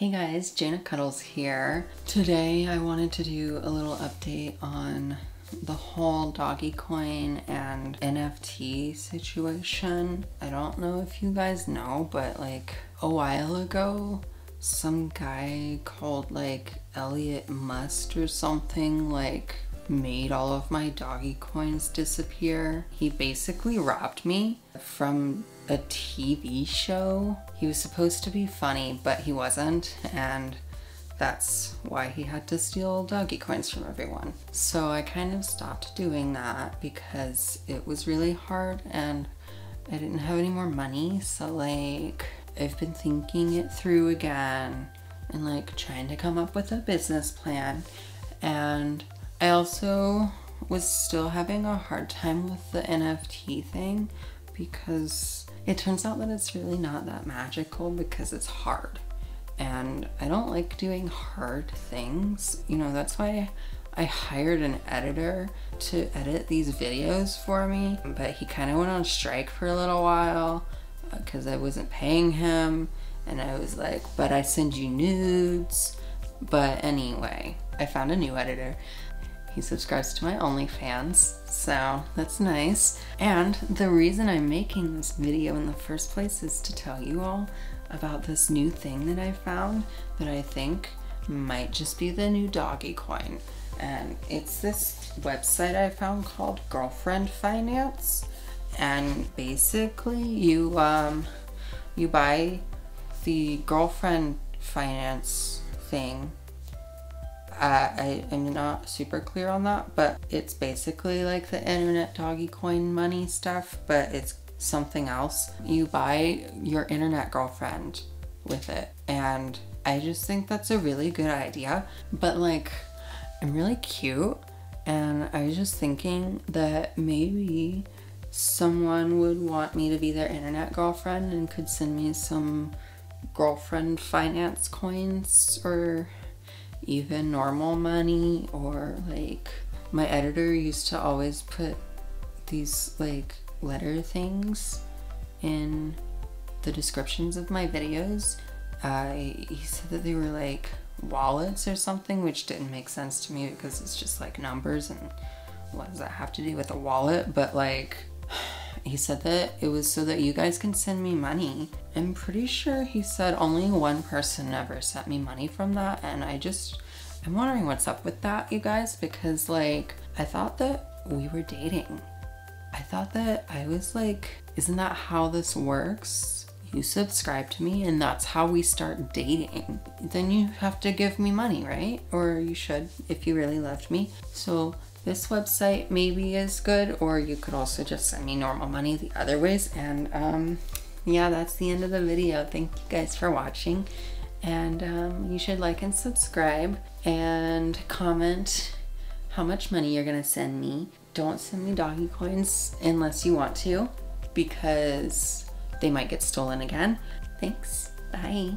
Hey guys, Jana Cuddles here. Today I wanted to do a little update on the whole doggy coin and NFT situation. I don't know if you guys know, but like a while ago, some guy called like Elliot Must or something like made all of my doggy coins disappear. He basically robbed me from a TV show. He was supposed to be funny, but he wasn't, and that's why he had to steal doggy coins from everyone. So I kind of stopped doing that because it was really hard and I didn't have any more money. So like I've been thinking it through again and like trying to come up with a business plan and I also was still having a hard time with the NFT thing because it turns out that it's really not that magical because it's hard. And I don't like doing hard things. You know, that's why I hired an editor to edit these videos for me, but he kind of went on strike for a little while because uh, I wasn't paying him. And I was like, but I send you nudes. But anyway, I found a new editor he subscribes to my OnlyFans, so that's nice. And the reason I'm making this video in the first place is to tell you all about this new thing that I found that I think might just be the new doggy coin. And it's this website I found called Girlfriend Finance. And basically you um you buy the girlfriend finance thing uh, I am not super clear on that, but it's basically like the internet doggy coin money stuff, but it's something else. You buy your internet girlfriend with it, and I just think that's a really good idea. But like, I'm really cute, and I was just thinking that maybe someone would want me to be their internet girlfriend and could send me some girlfriend finance coins or even normal money or like my editor used to always put these like letter things in the descriptions of my videos. Uh, he said that they were like wallets or something, which didn't make sense to me because it's just like numbers and what does that have to do with a wallet? But like, he said that it was so that you guys can send me money. I'm pretty sure he said only one person ever sent me money from that and I just, I'm wondering what's up with that, you guys, because like, I thought that we were dating. I thought that I was like, isn't that how this works? You subscribe to me and that's how we start dating. Then you have to give me money, right? Or you should if you really loved me. So this website maybe is good or you could also just send me normal money the other ways. And um yeah that's the end of the video. Thank you guys for watching. And um, you should like and subscribe and comment how much money you're gonna send me. Don't send me doggy coins unless you want to because they might get stolen again. Thanks. Bye